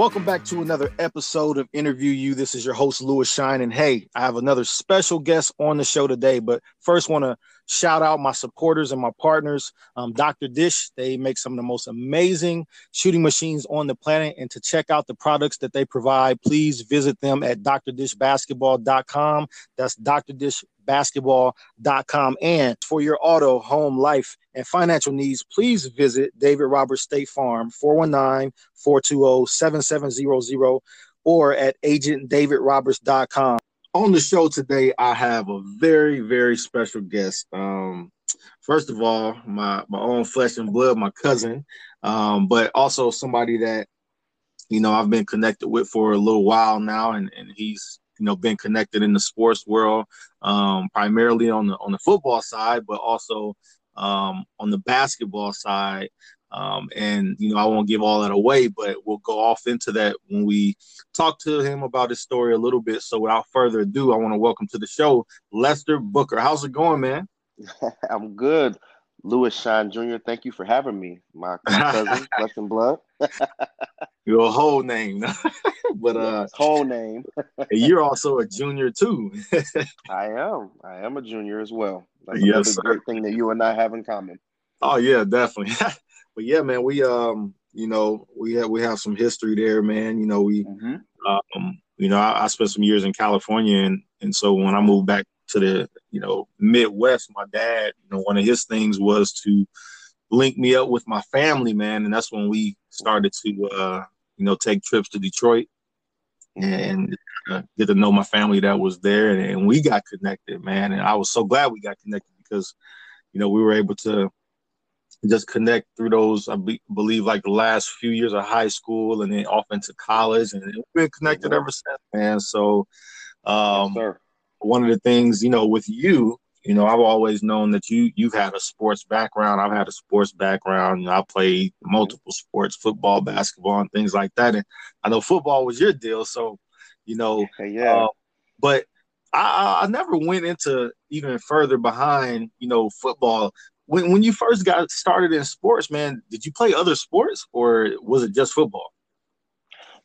Welcome back to another episode of Interview You. This is your host, Lewis Shine. And hey, I have another special guest on the show today. But first, want to shout out my supporters and my partners, um, Dr. Dish. They make some of the most amazing shooting machines on the planet. And to check out the products that they provide, please visit them at drdishbasketball.com. That's Dr. Dish basketball.com. And for your auto, home, life, and financial needs, please visit David Roberts State Farm, 419 420 7700, or at agentdavidroberts.com. On the show today, I have a very, very special guest. Um, first of all, my, my own flesh and blood, my cousin, um, but also somebody that you know I've been connected with for a little while now, and, and he's you know been connected in the sports world, um, primarily on the on the football side, but also um, on the basketball side. Um, and you know, I won't give all that away, but we'll go off into that when we talk to him about his story a little bit. So, without further ado, I want to welcome to the show Lester Booker. How's it going, man? I'm good. Lewis Shine Jr., thank you for having me, my cousin, flesh and blood. Your whole name, but uh, whole name. you're also a junior too. I am. I am a junior as well. That's yes, another sir. great thing that you and I have in common. Oh yeah, definitely. but yeah, man, we um, you know, we have we have some history there, man. You know, we mm-hmm. um, you know, I, I spent some years in California, and and so when I moved back to the you know Midwest, my dad, you know, one of his things was to link me up with my family, man, and that's when we started to uh, you know take trips to Detroit and uh, get to know my family that was there, and, and we got connected, man. And I was so glad we got connected because you know we were able to just connect through those I be, believe like the last few years of high school and then off into college. And we've been connected ever since man. So um yes, one of the things, you know, with you, you know, I've always known that you you've had a sports background. I've had a sports background. I played multiple sports, football, basketball, and things like that. And I know football was your deal, so you know, yeah. Uh, but I, I never went into even further behind, you know, football. When when you first got started in sports, man, did you play other sports or was it just football?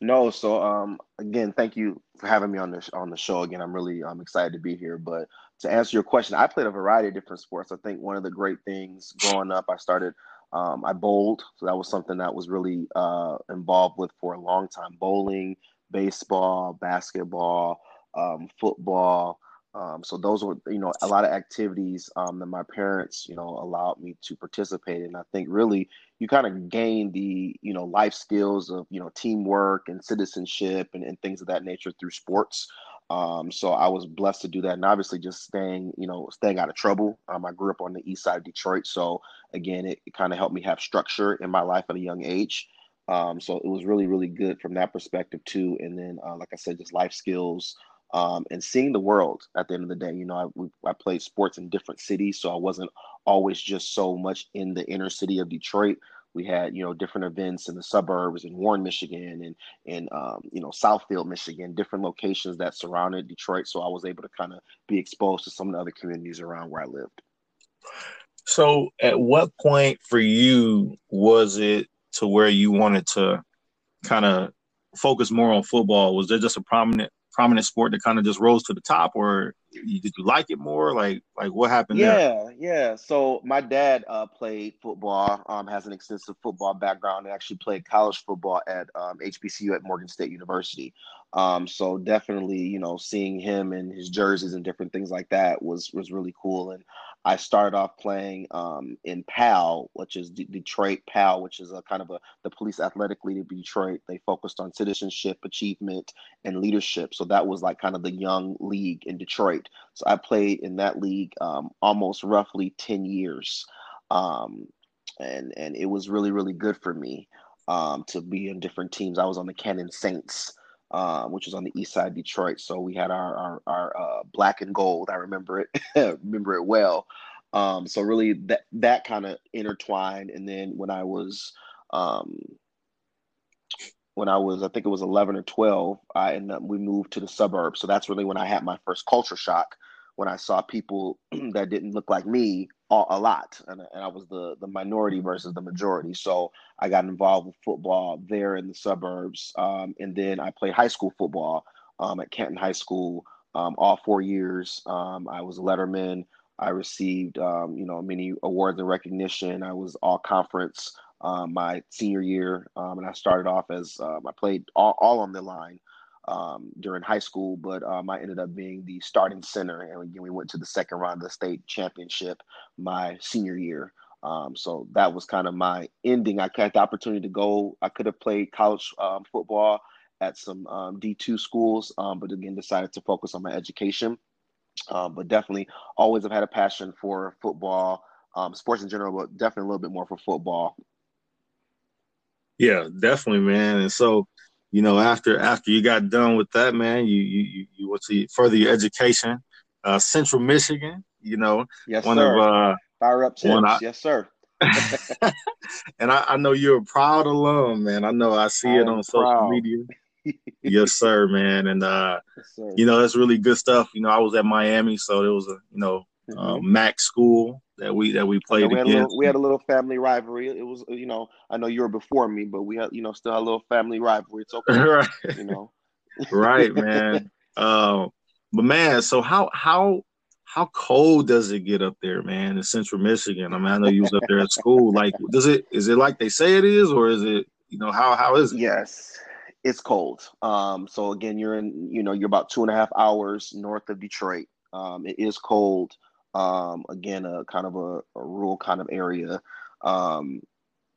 No, so um, again, thank you for having me on the on the show. Again, I'm really I'm excited to be here. But to answer your question, I played a variety of different sports. I think one of the great things growing up, I started um, I bowled, so that was something that was really uh, involved with for a long time. Bowling, baseball, basketball, um, football. Um, so those were, you know, a lot of activities um, that my parents, you know, allowed me to participate in. I think really you kind of gain the, you know, life skills of, you know, teamwork and citizenship and, and things of that nature through sports. Um, so I was blessed to do that, and obviously just staying, you know, staying out of trouble. Um, I grew up on the east side of Detroit, so again, it, it kind of helped me have structure in my life at a young age. Um, so it was really, really good from that perspective too. And then, uh, like I said, just life skills um, and seeing the world at the end of the day. You know, I, I played sports in different cities, so I wasn't always just so much in the inner city of Detroit. We had, you know, different events in the suburbs in Warren, Michigan, and and um, you know Southfield, Michigan, different locations that surrounded Detroit. So I was able to kind of be exposed to some of the other communities around where I lived. So, at what point for you was it to where you wanted to kind of focus more on football? Was there just a prominent prominent sport that kind of just rose to the top, or did you like it more? Like, like what happened? There? Yeah, there? yeah. So my dad uh, played football. Um, has an extensive football background. and actually played college football at um, HBCU at Morgan State University. Um, so definitely, you know, seeing him and his jerseys and different things like that was was really cool. And I started off playing um, in PAL, which is D- Detroit PAL, which is a kind of a the police athletic league of Detroit. They focused on citizenship, achievement, and leadership. So that was like kind of the young league in Detroit. So I played in that league um, almost roughly ten years, um, and and it was really really good for me um, to be in different teams. I was on the Cannon Saints um, which was on the east side of Detroit. So we had our our, our uh, black and gold. I remember it, remember it well. Um, so really that that kind of intertwined. And then when I was um, when I was I think it was eleven or twelve, I ended up we moved to the suburbs. So that's really when I had my first culture shock when I saw people that didn't look like me a lot, and, and I was the the minority versus the majority. So I got involved with football there in the suburbs, um, and then I played high school football um, at Canton High School um, all four years. Um, I was a letterman. I received, um, you know, many awards and recognition. I was all conference um, my senior year, and I started off as I played all, all on the line um, during high school, but um, I ended up being the starting center, and again we went to the second round of the state championship my senior year. Um, so that was kind of my ending. I had the opportunity to go. I could have played college football at some D2 schools, but again decided to focus on my education. Um, but definitely always have had a passion for football, um, sports in general, but definitely a little bit more for football. Yeah, definitely, man. And so, you know, after after you got done with that, man, you you you went to further your education, uh, Central Michigan. You know, yes, one sir. of uh, fire up Chips. I, yes, sir. and I, I, know you're a proud alum, man. I know I see I it on social media yes, sir, man. And uh, yes, you know, that's really good stuff. You know, I was at Miami, so there was a you know mm-hmm. uh, MAC school that we that we played we had, little, we had a little family rivalry. It was you know I know you were before me, but we had you know still a little family rivalry. It's okay, right? You know, right, man. Uh, but man, so how how how cold does it get up there, man, in Central Michigan? I mean, I know you was up there at school. Like, does it is it like they say it is, or is it you know how how is it? Yes, it's cold. Um, so again, you're in, you know, you're about two and a half hours north of Detroit. Um, it is cold. Um, again, a kind of a, a rural kind of area. Um,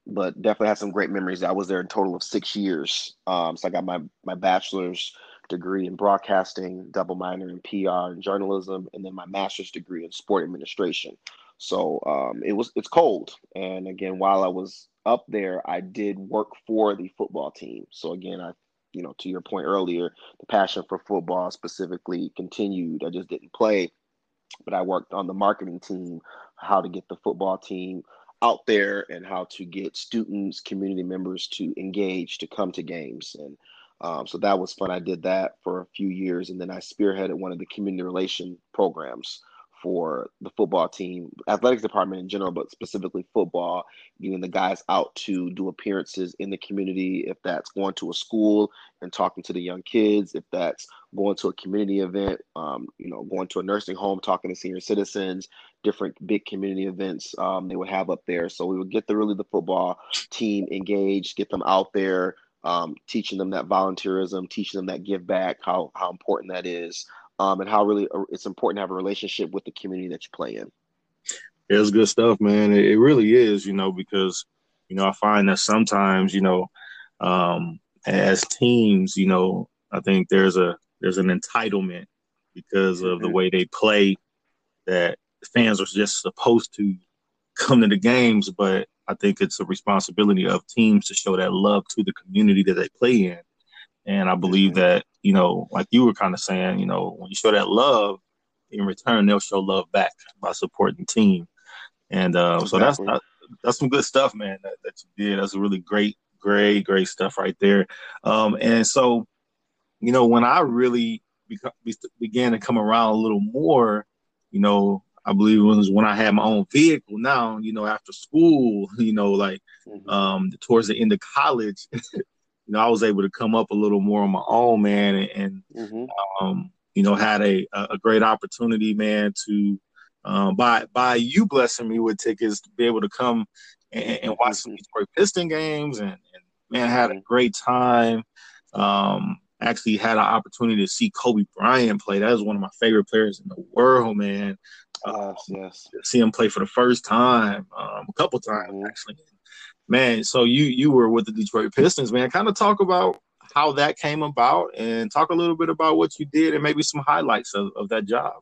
but definitely had some great memories. I was there a total of six years. Um, so I got my my bachelor's degree in broadcasting, double minor in PR and journalism, and then my master's degree in sport administration. So um, it was it's cold. And again, while I was up there, I did work for the football team. So again, I, you know, to your point earlier, the passion for football specifically continued. I just didn't play, but I worked on the marketing team, how to get the football team out there and how to get students, community members to engage, to come to games. And um, so that was fun. I did that for a few years, and then I spearheaded one of the community relation programs for the football team, athletics department in general, but specifically football, getting the guys out to do appearances in the community. If that's going to a school and talking to the young kids, if that's going to a community event, um, you know, going to a nursing home, talking to senior citizens, different big community events um, they would have up there. So we would get the really the football team engaged, get them out there. Um, teaching them that volunteerism, teaching them that give back, how how important that is, um, and how really uh, it's important to have a relationship with the community that you play in. Yeah, it's good stuff, man. It, it really is, you know, because you know I find that sometimes, you know, um, as teams, you know, I think there's a there's an entitlement because of the mm-hmm. way they play that fans are just supposed to come to the games, but I think it's a responsibility of teams to show that love to the community that they play in. And I believe mm-hmm. that, you know, like you were kind of saying, you know, when you show that love, in return, they'll show love back by supporting the team. And uh, exactly. so that's that, that's some good stuff, man, that, that you did. That's really great, great, great stuff right there. Um, and so, you know, when I really beca- began to come around a little more, you know, I believe it was when I had my own vehicle now, you know, after school, you know, like mm-hmm. um, towards the end of college, you know, I was able to come up a little more on my own, man, and, and mm-hmm. um, you know, had a a great opportunity, man, to um, by by you blessing me with tickets to be able to come and, and watch some Detroit Piston games, and, and man, had a mm-hmm. great time. Um, actually had an opportunity to see Kobe Bryant play. That was one of my favorite players in the world, man. Uh, yes, see him play for the first time, um, a couple times mm-hmm. actually man, so you you were with the Detroit Pistons, man. Kind of talk about how that came about and talk a little bit about what you did and maybe some highlights of, of that job.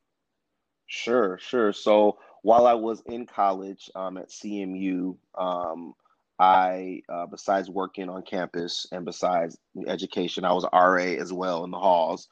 Sure, sure. So while I was in college um, at CMU, um, I, uh, besides working on campus and besides education, I was RA as well in the halls.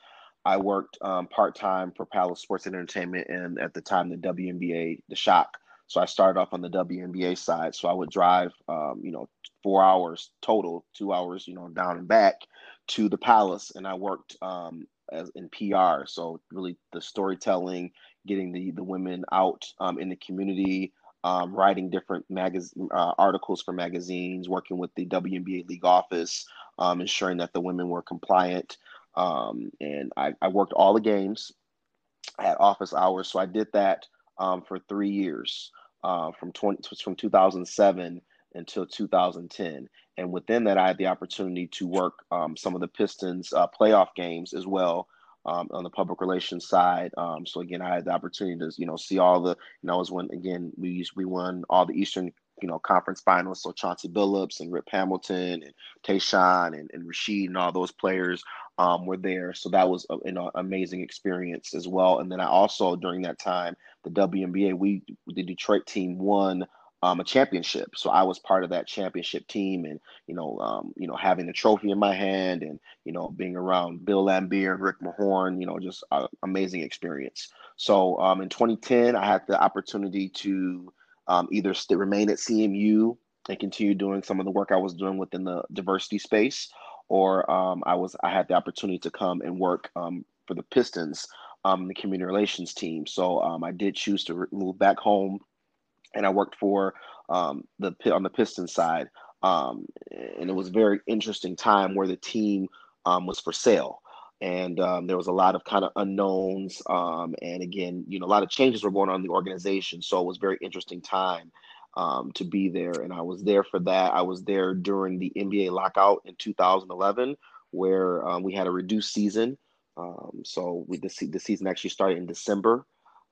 I worked um, part time for Palace Sports and Entertainment and at the time the WNBA, the Shock so I started off on the WNBA side. So I would drive, um, you know, four hours total, two hours, you know, down and back to the Palace, and I worked um, as in PR. So really the storytelling, getting the the women out um, in the community, um, writing different magazine uh, articles for magazines, working with the WNBA league office, um, ensuring that the women were compliant. Um, and I, I, worked all the games at office hours, so I did that um, for three years, uh, from twenty from 2007 until 2010. And within that, I had the opportunity to work um, some of the Pistons uh, playoff games as well um, on the public relations side. Um, so again, I had the opportunity to you know see all the you know was when again we used, we won all the Eastern you know conference finals. So Chauncey Billups and Rip Hamilton and Tayshaun and, and Rasheed and all those players um, were there. So that was a, you amazing experience as well. And then I also during that time the WNBA we the Detroit team won um, a championship. So I was part of that championship team, and you know, um, you know, having the trophy in my hand, and you know, being around Bill Laimbeer and Rick Mahorn, you know, just an amazing experience. So um, in 2010, I had the opportunity to um, either st- remain at CMU and continue doing some of the work I was doing within the diversity space, or um, I was I had the opportunity to come and work um, for the Pistons, the community relations team. So I did choose to re- move back home and I worked for um, the on the Piston side, um, and it was a very interesting time where the team um, was for sale, and um, there was a lot of kind of unknowns, um, and again, you know, a lot of changes were going on in the organization, so it was very interesting time. Um, to be there, and I was there for that. I was there during the NBA lockout in 2011, where we had a reduced season. so we, the, the season actually started in December,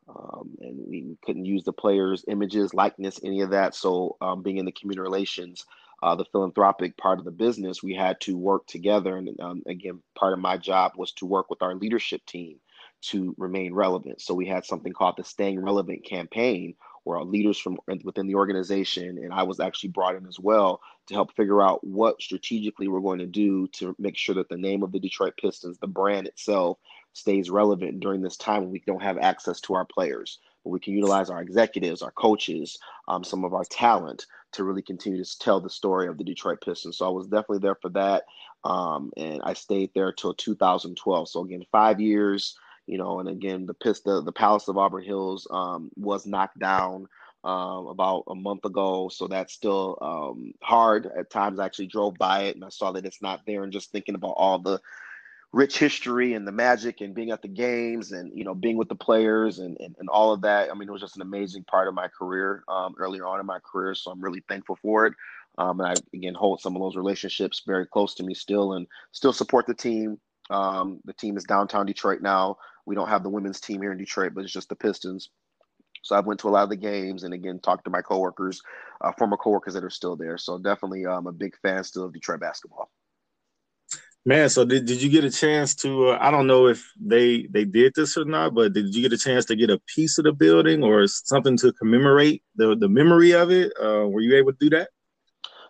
um, and we couldn't use the players' images, likeness, any of that. So, um, being in the community relations, uh, the philanthropic part of the business, we had to work together. And um, again, part of my job was to work with our leadership team to remain relevant. So, we had something called the Staying Relevant campaign, our leaders from within the organization, and I was actually brought in as well to help figure out what strategically we're going to do to make sure that the name of the Detroit Pistons, the brand itself, stays relevant during this time when we don't have access to our players. But we can utilize our executives, our coaches, um, some of our talent to really continue to tell the story of the Detroit Pistons. So I was definitely there for that. Um, and I stayed there till 2012. So again, five years, you know, and again, the Pist- the, Palace of Auburn Hills um, was knocked down um, about a month ago. So that's still um, hard. At times, I actually drove by it and I saw that it's not there, and just thinking about all the rich history and the magic and being at the games and you know being with the players and, and, and all of that. I mean it was just an amazing part of my career um, earlier on in my career. So i'm really thankful for it. Um, and i again hold some of those relationships very close to me still and still support the team. Um, the team is downtown detroit now we don't have the women's team here in detroit but it's just the pistons so I went to a lot of the games and again talked to my coworkers, uh, former coworkers that are still there. So definitely, I'm um, a big fan still of Detroit basketball. Man, so did, did you get a chance to? Uh, I don't know if they they did this or not, but did you get a chance to get a piece of the building or something to commemorate the the memory of it? Uh, were you able to do that?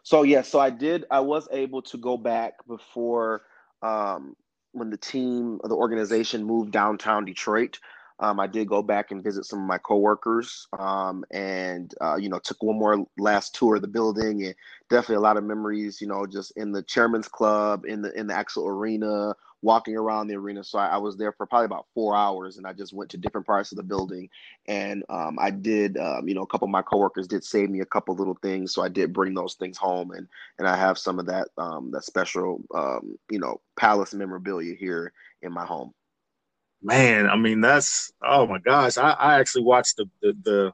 So yeah, so I did. I was able to go back before um, when the team, the organization moved downtown Detroit. Um, I did go back and visit some of my coworkers, um, and uh, you know, took one more last tour of the building, and definitely a lot of memories. You know, just in the chairman's club, in the in the actual arena, walking around the arena. So I, I was there for probably about four hours, and I just went to different parts of the building, and um, I did, um, you know, a couple of my coworkers did save me a couple little things, so I did bring those things home, and and I have some of that um, that special, um, you know, palace memorabilia here in my home man, I mean, that's oh my gosh. I, I actually watched the the the,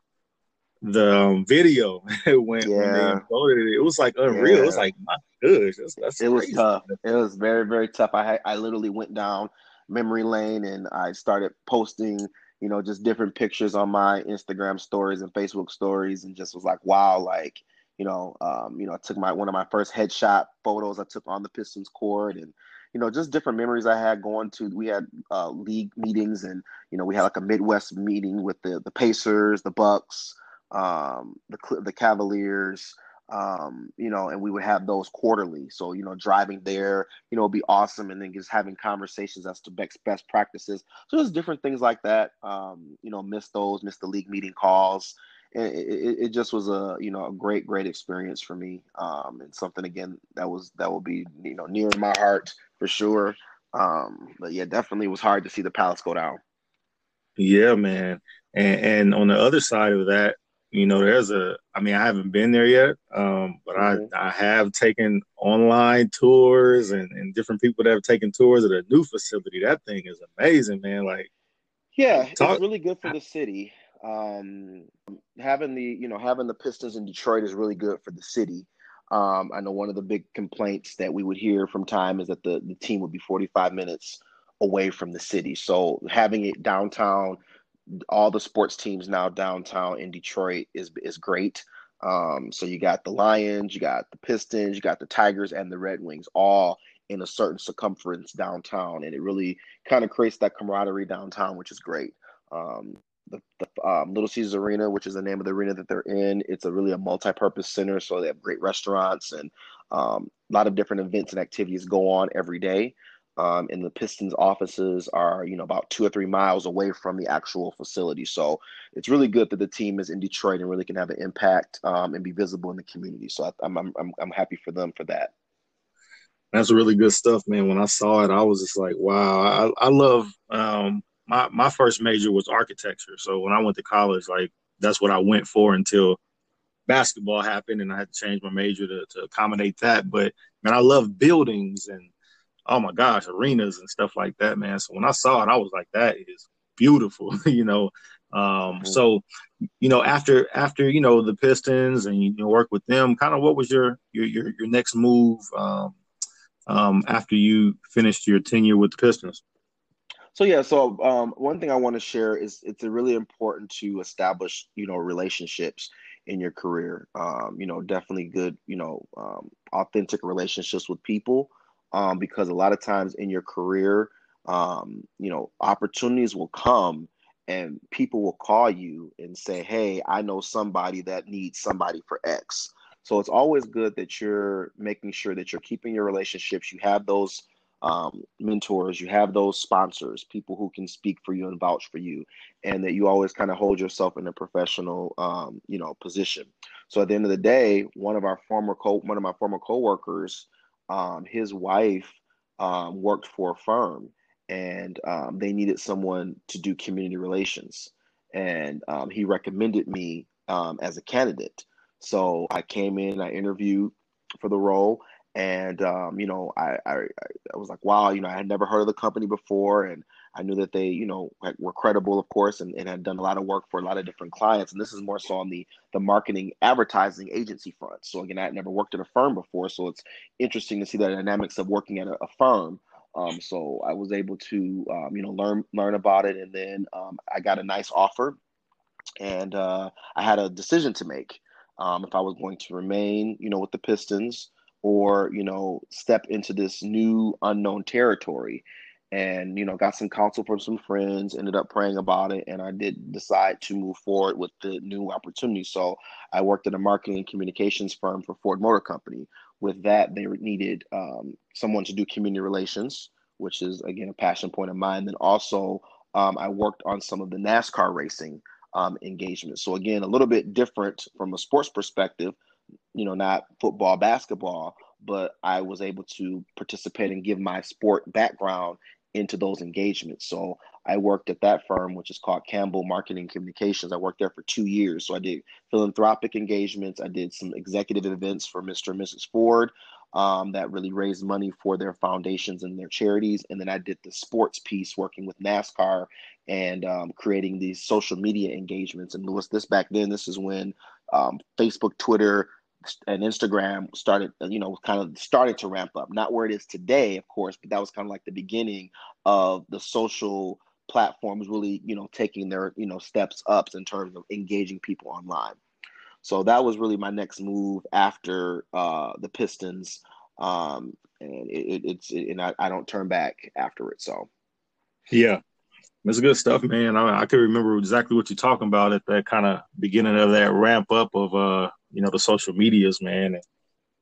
the um, video when, yeah. when they uploaded it. It was like unreal. Yeah. It was like my gosh, that's, that's it crazy. was tough. It was very very tough. I I literally went down memory lane and I started posting you know just different pictures on my Instagram stories and Facebook stories and just was like wow like you know um, you know I took my one of my first headshot photos I took on the Pistons court and you know, just different memories I had going to. We had uh, league meetings, and you know, we had like a Midwest meeting with the the Pacers, the Bucks, um, the the Cavaliers. Um, you know, and we would have those quarterly. So, you know, driving there, you know, would be awesome. And then just having conversations as to best, best practices. So just different things like that. Um, you know, miss those, miss the league meeting calls and it, it, just was a you know a great great experience for me um, and something again that was that will be you know near my heart for sure Um, but yeah, definitely was hard to see the Palace go down. Yeah, man. And, and on the other side of that, you know, there's a. I mean, I haven't been there yet, um, but mm-hmm. I I have taken online tours and, and different people that have taken tours of the new facility. That thing is amazing, man. Like, yeah, talk- it's really good for the city. Um, having the you know having the Pistons in Detroit is really good for the city. Um, I know one of the big complaints that we would hear from time is that the, the team would be 45 minutes away from the city. So having it downtown, all the sports teams now downtown in Detroit is is great. Um, so you got the Lions, you got the Pistons, you got the Tigers, and the Red Wings all in a certain circumference downtown, and it really kind of creates that camaraderie downtown, which is great. Um, the, the um, Little Caesars Arena, which is the name of the arena that they're in. It's a really a multi-purpose center, so they have great restaurants and um, a lot of different events and activities go on every day. Um, and the Pistons offices are, you know, about two or three miles away from the actual facility. So it's really good that the team is in Detroit and really can have an impact um, and be visible in the community. So I, I'm, I'm I'm happy for them for that. That's really good stuff, man. When I saw it, I was just like, wow. I, I love um, my my first major was architecture. So when I went to college, like that's what I went for until basketball happened and I had to change my major to, to accommodate that. But man, I love buildings and oh my gosh, arenas and stuff like that, man. So when I saw it, I was like, that is beautiful, you know. Um, mm-hmm. so you know, after after you know the Pistons and you, work with them, kind of what was your your your, your next move um, um, after you finished your tenure with the Pistons? So yeah, so um, one thing I want to share is it's really important to establish, you know, relationships in your career. Um, you know, definitely good, you know, um, authentic relationships with people, um, because a lot of times in your career, um, you know, opportunities will come and people will call you and say, "Hey, I know somebody that needs somebody for X." So it's always good that you're making sure that you're keeping your relationships. You have those um, mentors, you have those sponsors, people who can speak for you and vouch for you, and that you always kind of hold yourself in a professional, um, you know, position. So at the end of the day, one of our former co one of my former coworkers, um, his wife um, worked for a firm, and um, they needed someone to do community relations, and um, he recommended me as a candidate. So I came in, I interviewed for the role and um, you know I, I i was like wow you know i had never heard of the company before and i knew that they you know were credible of course and, and had done a lot of work for a lot of different clients. And this is more so on the the marketing advertising agency front. So again i had never worked at a firm before so it's interesting to see the dynamics of working at a, a firm. Um, so i was able to um, you know learn learn about it and then um, i got a nice offer and uh, i had a decision to make um, if i was going to remain you know with the pistons or you know step into this new unknown territory and you know got some counsel from some friends ended up praying about it and i did decide to move forward with the new opportunity. So i worked at a marketing and communications firm for ford motor company. With that they needed um, someone to do community relations which is again a passion point of mine. Then also um, i worked on some of the nascar racing um, engagements. So again a little bit different from a sports perspective you know, not football, basketball, but I was able to participate and give my sport background into those engagements. So I worked at that firm, which is called Campbell Marketing Communications. I worked there for two years. So I did philanthropic engagements. I did some executive events for Mr. and Mrs. Ford um, that really raised money for their foundations and their charities. And then I did the sports piece working with NASCAR and um, creating these social media engagements. And was this back then? This is when um, Facebook, Twitter, and Instagram started, you know, kind of started to ramp up. Not where it is today, of course, but that was kind of like the beginning of the social platforms really, you know, taking their, you know, steps up in terms of engaging people online. So that was really my next move after uh, the Pistons, um, and it, it, it's it, and I, I don't turn back after it. So, yeah, that's good stuff, man. I, I can remember exactly what you're talking about at that kind of beginning of that ramp up of uh, you know, the social medias, man. And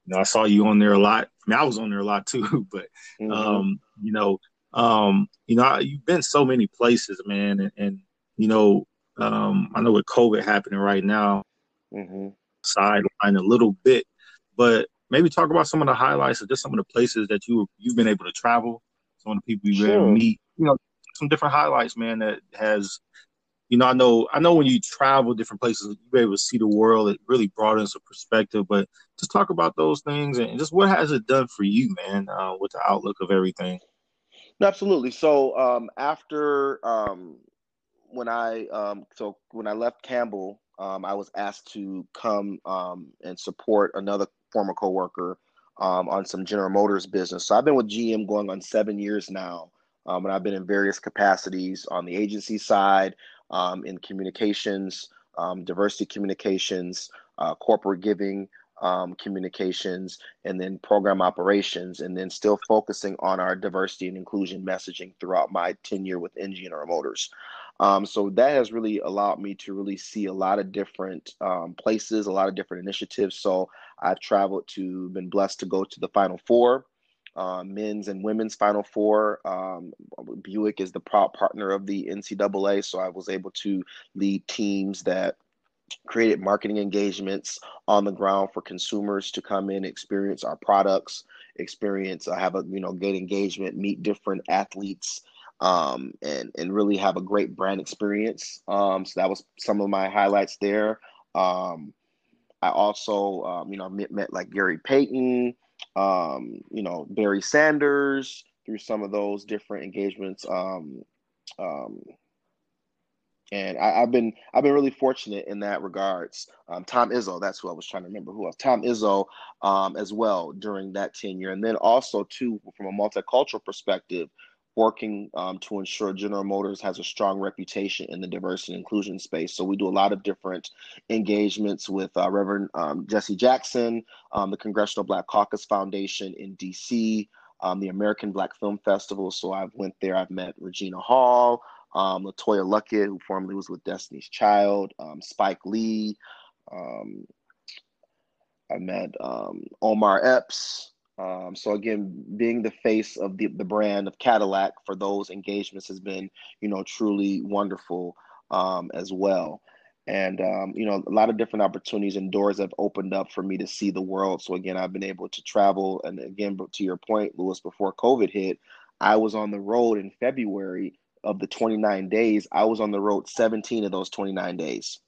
you know, I saw you on there a lot. I mean, I was on there a lot too, but mm-hmm. um, you know, um, you know, you've been so many places, man, and, and you know, um, I know with COVID happening right now, mm-hmm. sideline a little bit, but maybe talk about some of the highlights of just some of the places that you you've been able to travel, some of the people you sure. meet. You know, some different highlights, man. That has, you know, I know, I know when you travel different places, you're able to see the world. It really broadens the perspective. But just talk about those things and just what has it done for you, man, uh, with the outlook of everything. Absolutely. So um, after um, when I um, so when I left Campbell, um, I was asked to come um, and support another former coworker um, on some General Motors business. So I've been with GM going on seven years now, um, and I've been in various capacities on the agency side, um, in communications, um, diversity communications, uh, corporate giving. Um, communications and then program operations, and then still focusing on our diversity and inclusion messaging throughout my tenure with General Motors. Um, so that has really allowed me to really see a lot of different um, places, a lot of different initiatives. So I've traveled to, been blessed to go to the Final Four, uh, men's and women's Final Four. Um, Buick is the proud partner of the NCAA, so I was able to lead teams that created marketing engagements on the ground for consumers to come in, experience our products, experience, uh, have a you know good engagement, meet different athletes um, and and really have a great brand experience. Um, so that was some of my highlights there. Um, I also, um, you know, met, met, like Gary Payton, um, you know, Barry Sanders through some of those different engagements. Um, um, and I, have been I've been really fortunate in that regards. Um, Tom Izzo, that's who I was trying to remember who else. Tom Izzo, um, as well during that tenure, and then also too from a multicultural perspective, working um, to ensure General Motors has a strong reputation in the diversity and inclusion space. So we do a lot of different engagements with uh, Reverend um, Jesse Jackson, um, the Congressional Black Caucus Foundation in DC, um, the American Black Film Festival. So I've went there. I've met Regina Hall, um, LeToya Luckett, who formerly was with Destiny's Child, um, Spike Lee. I met Omar Epps. Um, so again, being the face of the, the brand of Cadillac for those engagements has been, you know, truly wonderful um, as well. And um, you know, a lot of different opportunities and doors have opened up for me to see the world. So again, I've been able to travel. And again, to your point, Lewis, before COVID hit, I was on the road in February of the 29 days. I was on the road 17 of those 29 days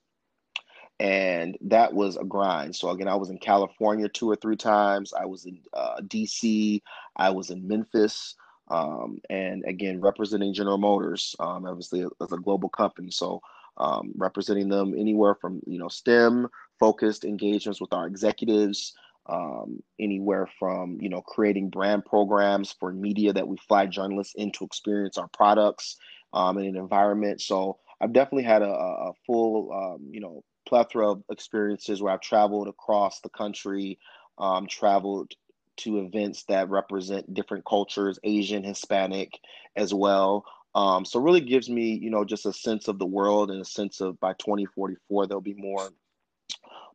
and that was a grind. So again, I was in California two or three times. I was in uh, DC. I was in Memphis, um, and again representing General Motors, um, obviously as a global company. So um, representing them anywhere from you know STEM focused engagements with our executives. Um, anywhere from you know creating brand programs for media that we fly journalists in to experience our products um, in an environment. So I've definitely had a, a full um, you know plethora of experiences where I've traveled across the country, um, traveled to events that represent different cultures, Asian, Hispanic as well. Um, so really gives me, you know, just a sense of the world and a sense of by 2044 there'll be more,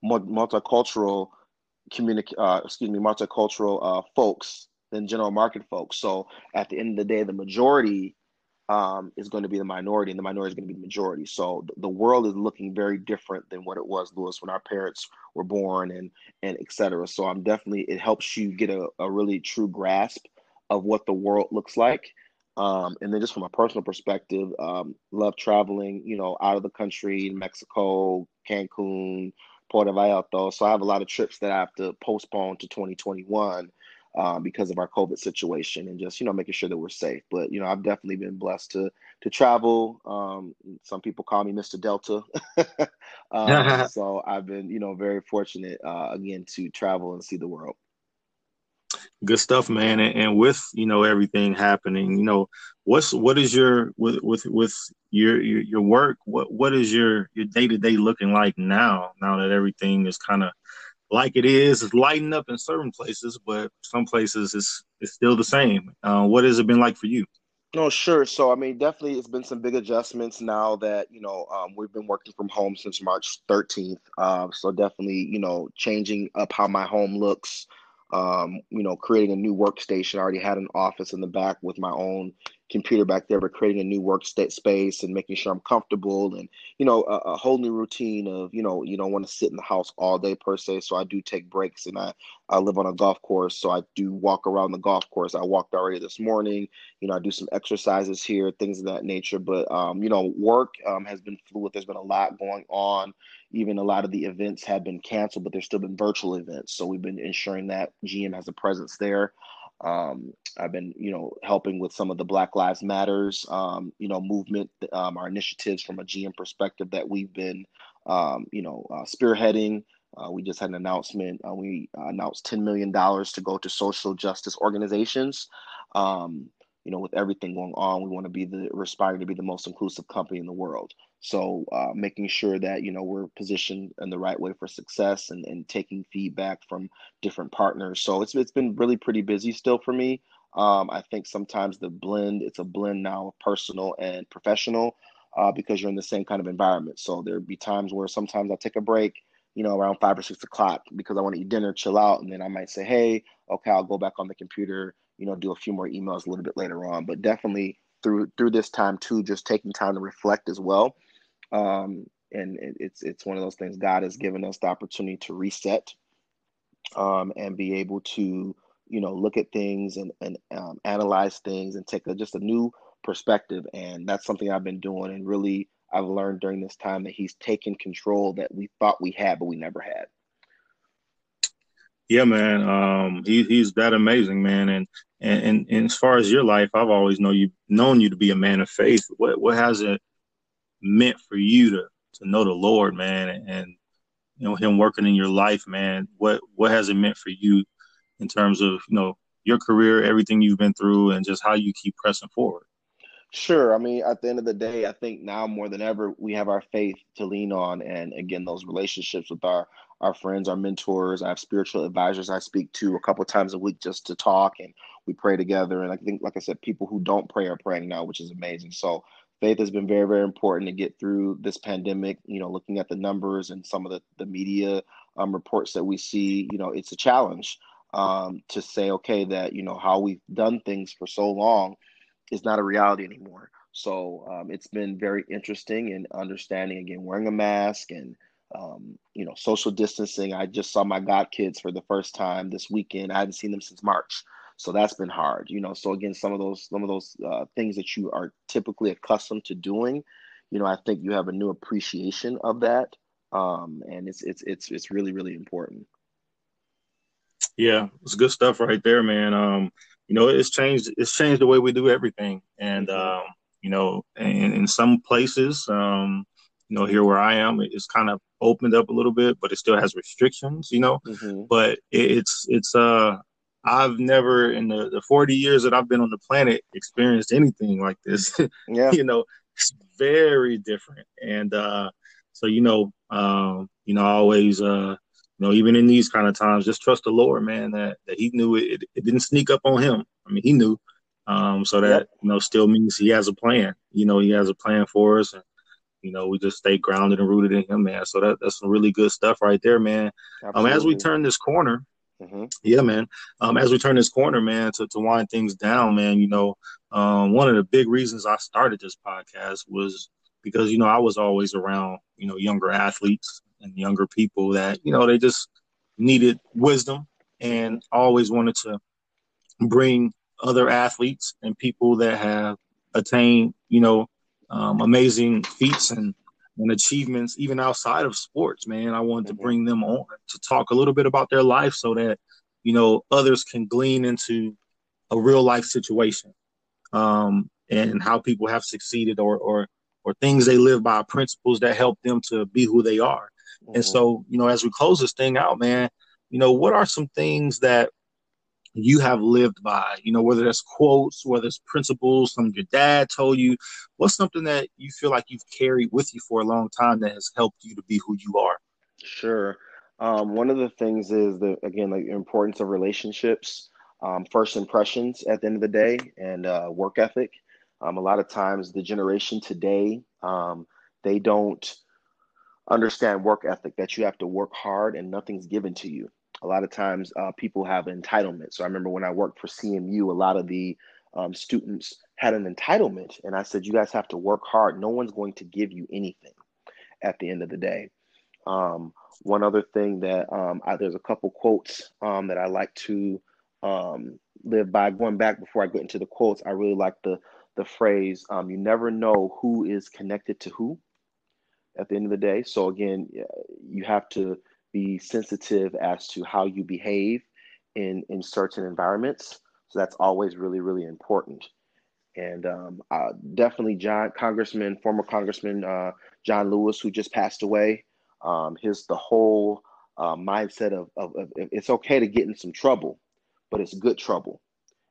more multicultural communic uh, excuse me multicultural uh, folks than general market folks. So at the end of the day, the majority um, is going to be the minority, and the minority is going to be the majority. So the world is looking very different than what it was, Lewis, when our parents were born, and and et cetera. So I'm definitely it helps you get a, a really true grasp of what the world looks like. Um, and then just from a personal perspective, um, love traveling, you know, out of the country, Mexico, Cancun, Puerto Vallarta. So I have a lot of trips that I have to postpone to 2021 um, because of our COVID situation and just you know making sure that we're safe. But you know I've definitely been blessed to to travel. Um, some people call me Mr. Delta, um, so I've been you know very fortunate uh, again to travel and see the world. Good stuff, man. And, and with you know everything happening, you know what's what is your with with with your your, your work? What what is your your day to day looking like now? Now that everything is kind of like it is. It's lighting up in certain places, but some places it's it's still the same. Uh, what has it been like for you? No, sure. So, I mean, definitely, it's been some big adjustments now that you know um, we've been working from home since March 13th. Uh, so, definitely, you know, changing up how my home looks. Um, you know, creating a new workstation. I already had an office in the back with my own computer back there, but creating a new work space and making sure I'm comfortable and, you know, a, a whole new routine of, you know, you don't want to sit in the house all day per se. So I do take breaks and I, I live on a golf course. So I do walk around the golf course. I walked already this morning, you know, I do some exercises here, things of that nature. But, um, you know, work um, has been fluid. There's been a lot going on. Even a lot of the events have been canceled, but there's still been virtual events. So we've been ensuring that GM has a presence there. Um, I've been, you know, helping with some of the Black Lives Matters, um, you know, movement, um, our initiatives from a GM perspective that we've been, um, you know, uh, spearheading. Uh, we just had an announcement. Uh, we announced $10 million to go to social justice organizations. Um, you know, with everything going on, we want to be the, aspiring to be the most inclusive company in the world. So uh, making sure that you know we're positioned in the right way for success and, and taking feedback from different partners. So it's it's been really pretty busy still for me. Um, I think sometimes the blend it's a blend now of personal and professional uh, because you're in the same kind of environment. So there'd be times where sometimes I take a break, you know, around five or six o'clock because I want to eat dinner, chill out, and then I might say, hey, okay, I'll go back on the computer, you know, do a few more emails a little bit later on. But definitely through through this time too, just taking time to reflect as well um, and it, it's it's one of those things. God has given us the opportunity to reset um, and be able to you know look at things and and um, analyze things and take a, just a new perspective. And that's something I've been doing and really I've learned during this time that He's taken control that we thought we had but we never had. Yeah, man. Um, he, he's that amazing, man. And, and and as far as your life, I've always know you known you to be a man of faith. What what has it meant for you to to know the Lord, man, and you know Him working in your life, man. What what has it meant for you in terms of you know your career, everything you've been through, and just how you keep pressing forward? Sure. I mean, at the end of the day, I think now more than ever we have our faith to lean on, and again, those relationships with our our friends, our mentors. I have spiritual advisors I speak to a couple times a week just to talk, and we pray together. And I think, like I said, people who don't pray are praying now, which is amazing. So faith has been very, very important to get through this pandemic. You know, looking at the numbers and some of the, the media um, reports that we see, you know, it's a challenge um, to say, okay, that, you know, how we've done things for so long is not a reality anymore. So um, it's been very interesting in understanding, again, wearing a mask and, um, you know, social distancing. I just saw my god kids for the first time this weekend. I hadn't seen them since March. So that's been hard, you know. So again, some of those some of those uh, things that you are typically accustomed to doing, you know, I think you have a new appreciation of that, um, and it's it's it's it's really really important. Yeah, it's good stuff right there, man. Um, you know, it's changed it's changed the way we do everything, and mm-hmm. um, you know, in, in some places, um, you know, here where I am, it's kind of opened up a little bit, but it still has restrictions, you know. Mm-hmm. But it, it's it's uh I've never in the, the 40 years that I've been on the planet experienced anything like this. Yeah. you know, it's very different. And uh so you know, um, you know, I always uh you know, even in these kind of times, just trust the Lord, man, that, that he knew it, it didn't sneak up on him. I mean, he knew. Um, so that, yep. you know, still means he has a plan. You know, he has a plan for us and you know, we just stay grounded and rooted in him, man. So that, that's some really good stuff right there, man. Um, as we turn this corner, Mm-hmm. Yeah, man. Um, as we turn this corner, man, to, to wind things down, man, you know, um, one of the big reasons I started this podcast was because, you know, I was always around, you know, younger athletes and younger people that, you know, they just needed wisdom and always wanted to bring other athletes and people that have attained, you know, um, amazing feats and and achievements even outside of sports, man. I wanted to mm-hmm. bring them on to talk a little bit about their life so that, you know, others can glean into a real life situation um, and how people have succeeded or, or, or things they live by, principles that help them to be who they are. Mm-hmm. And so, you know, as we close this thing out, man, you know, what are some things that you have lived by, you know, whether that's quotes, whether it's principles, something your dad told you, what's something that you feel like you've carried with you for a long time that has helped you to be who you are? Sure. Um, one of the things is the again the importance of relationships, um, first impressions at the end of the day, and uh, work ethic. Um, a lot of times, the generation today um, they don't understand work ethic that you have to work hard and nothing's given to you a lot of times uh, people have entitlement. So I remember when I worked for CMU, a lot of the um, students had an entitlement. And I said, you guys have to work hard. No one's going to give you anything at the end of the day. Um, one other thing that um, I, there's a couple quotes um, that I like to um, live by. Going back before I get into the quotes, I really like the the phrase um, "You never know who is connected to who." At the end of the day, so again, you have to be sensitive as to how you behave in in certain environments. So that's always really really important. And um, uh, definitely John Congressman, former Congressman uh, John Lewis, who just passed away. Um, his the whole uh, mindset of, of, of it's okay to get in some trouble, but it's good trouble,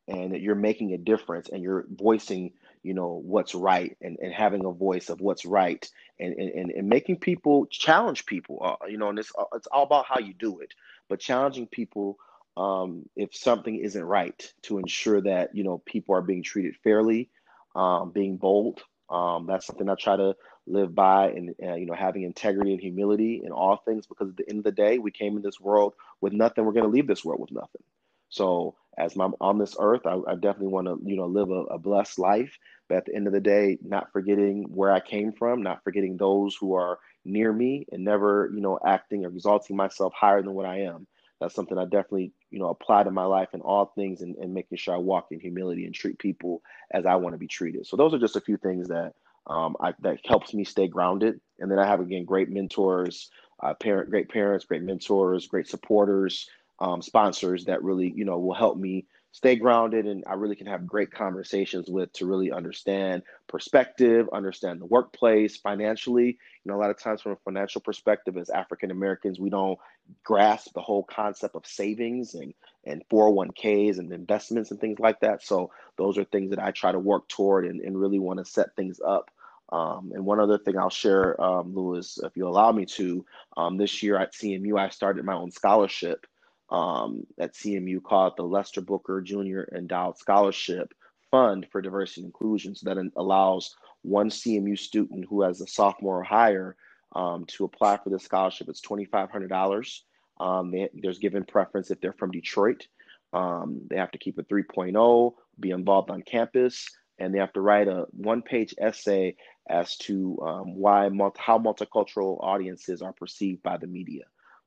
and that you're making a difference and you're voicing you know what's right and, and having a voice of what's right and and, and making people challenge people uh, you know and it's, uh, it's all about how you do it. But challenging people um, if something isn't right to ensure that you know people are being treated fairly um, being bold um, that's something i try to live by and uh, you know having integrity and humility in all things because at the end of the day we came in this world with nothing. We're going to leave this world with nothing. So as I'm on this earth i, I definitely want to you know live a, a, blessed life. But at the end of the day not forgetting where i came from not forgetting those who are near me and never you know acting or exalting myself higher than what i am. That's something i definitely you know apply to my life in all things and, and making sure i walk in humility and treat people as i want to be treated. So those are just a few things that um, I, that helps me stay grounded. And then I have again great mentors, uh, parent, great parents, great mentors, great supporters, um, sponsors that really you know will help me stay grounded and I really can have great conversations with to really understand perspective, understand the workplace financially. You know, a lot of times from a financial perspective, as African Americans, we don't grasp the whole concept of savings and and 401ks and investments and things like that. So those are things that I try to work toward and, and really want to set things up. Um, and one other thing I'll share, um, Lewis, if you allow me to, um, this year at CMU, I started my own scholarship um, at CMU called the Lester Booker Jr. Endowed Scholarship Fund for Diversity and Inclusion. So that allows one CMU student who has a sophomore or higher um, to apply for this scholarship. It's $2,500. Um, there's given preference if they're from Detroit. Um, they have to keep a 3.0, be involved on campus, and they have to write a one-page essay as to um, why multi- how multicultural audiences are perceived by the media.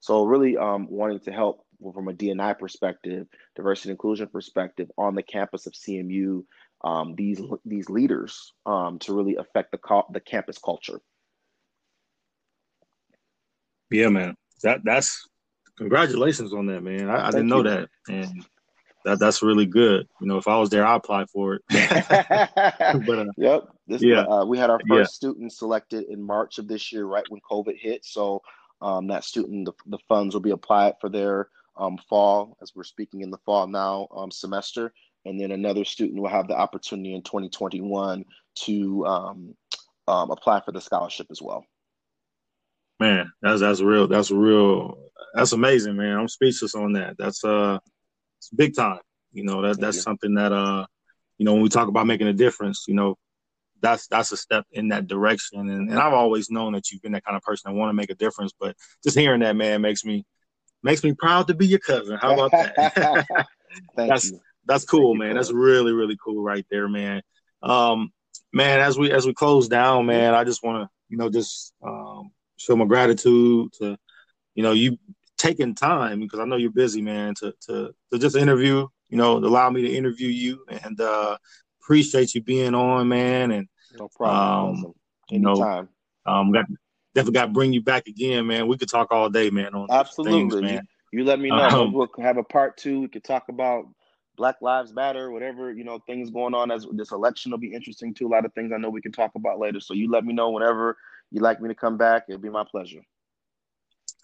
So really um, wanting to help from a DNI perspective, diversity and inclusion perspective on the campus of CMU, um, these these leaders um, to really affect the the campus culture. Yeah, man. That that's congratulations on that, man. I, I didn't know you. that, and that that's really good. You know, if I was there, I'd apply for it. but, uh, yep. This, yeah. Uh, we had our first yeah. student selected in March of this year, right when COVID hit. So um, that student, the, the funds will be applied for their um, fall, as we're speaking in the fall now um, semester, and then another student will have the opportunity in 2021 to um, um, apply for the scholarship as well. Man, that's that's real. That's real. That's amazing, man. I'm speechless on that. That's uh, it's big time. You know that that's something that uh, you know when we talk about making a difference, you know, that's that's a step in that direction. And, and I've always known that you've been that kind of person that want to make a difference. But just hearing that, man, makes me makes me proud to be your cousin. How about that? that's you. that's cool, Thank man. You, that's really really cool right there, man. Um, man, as we as we close down, man, I just want to you know just um, show my gratitude to you know you taking time because I know you're busy, man, to to to just interview. You know, allow me to interview you and uh, appreciate you being on, man. And no problem. Um, you know, um, got definitely got to bring you back again, man. We could talk all day, man. On absolutely, things, man. You, you, let me know. Um, we'll have a part two. We could talk about Black Lives Matter, whatever you know, things going on as this election will be interesting too. A lot of things I know we can talk about later. So you let me know whenever you like me to come back. It'll be my pleasure.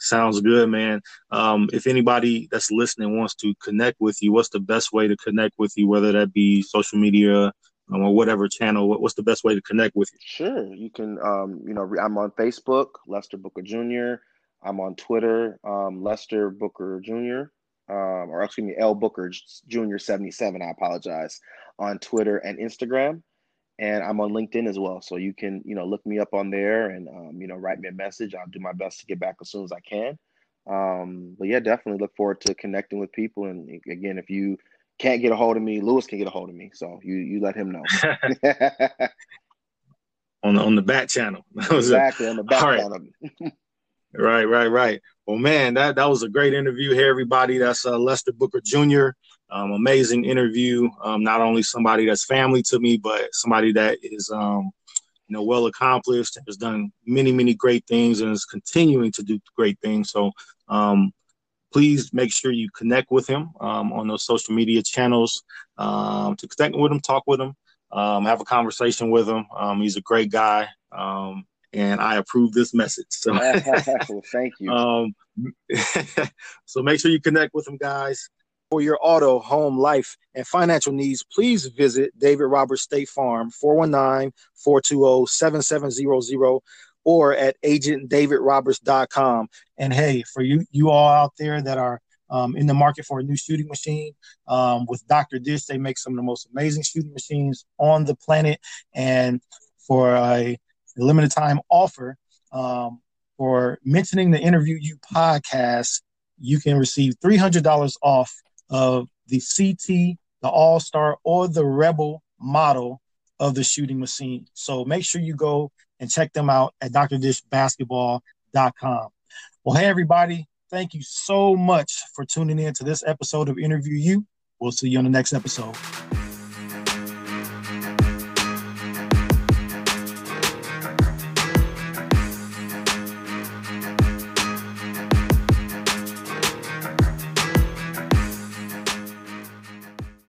Sounds good, man. Um, if anybody that's listening wants to connect with you, what's the best way to connect with you? Whether that be social media, um, or whatever channel? What, what's the best way to connect with you? Sure, you can. Um, you know, I'm on Facebook, Lester Booker Jr. I'm on Twitter, um, Lester Booker Jr. Um, or excuse me, L Booker Jr. 77. I apologize on Twitter and Instagram, and I'm on LinkedIn as well. So you can, you know, look me up on there and um, you know, write me a message. I'll do my best to get back as soon as I can. Um, but yeah, definitely look forward to connecting with people. And again, if you can't get a hold of me, Lewis can get a hold of me. So you you let him know. on the on the back channel. exactly on the back right. channel. right, right, right. Well, man, that that was a great interview. Hey, everybody, that's uh, Lester Booker Jr. Um, amazing interview. Um, not only somebody that's family to me, but somebody that is um, you know well accomplished has done many many great things and is continuing to do great things. So um, please make sure you connect with him um, on those social media channels um, to connect with him, talk with him um, have a conversation with him. Um, he's a great guy, um, and I approve this message. So, well, thank you. Um, so make sure you connect with him, guys. For your auto, home, life, and financial needs, please visit David Roberts State Farm, 419-420-7700 or at agentdavidroberts.com. And hey, for you you all out there that are um, in the market for a new shooting machine. Um, with Dr. Dish, they make some of the most amazing shooting machines on the planet. And for a limited time offer, um, for mentioning the Interview You podcast, you can receive $300 off of the CT, the All Star, or the Rebel model of the shooting machine. So make sure you go and check them out at drdishbasketball.com. Well, hey, everybody, Thank you so much for tuning in to this episode of Interview You. We'll see you on the next episode.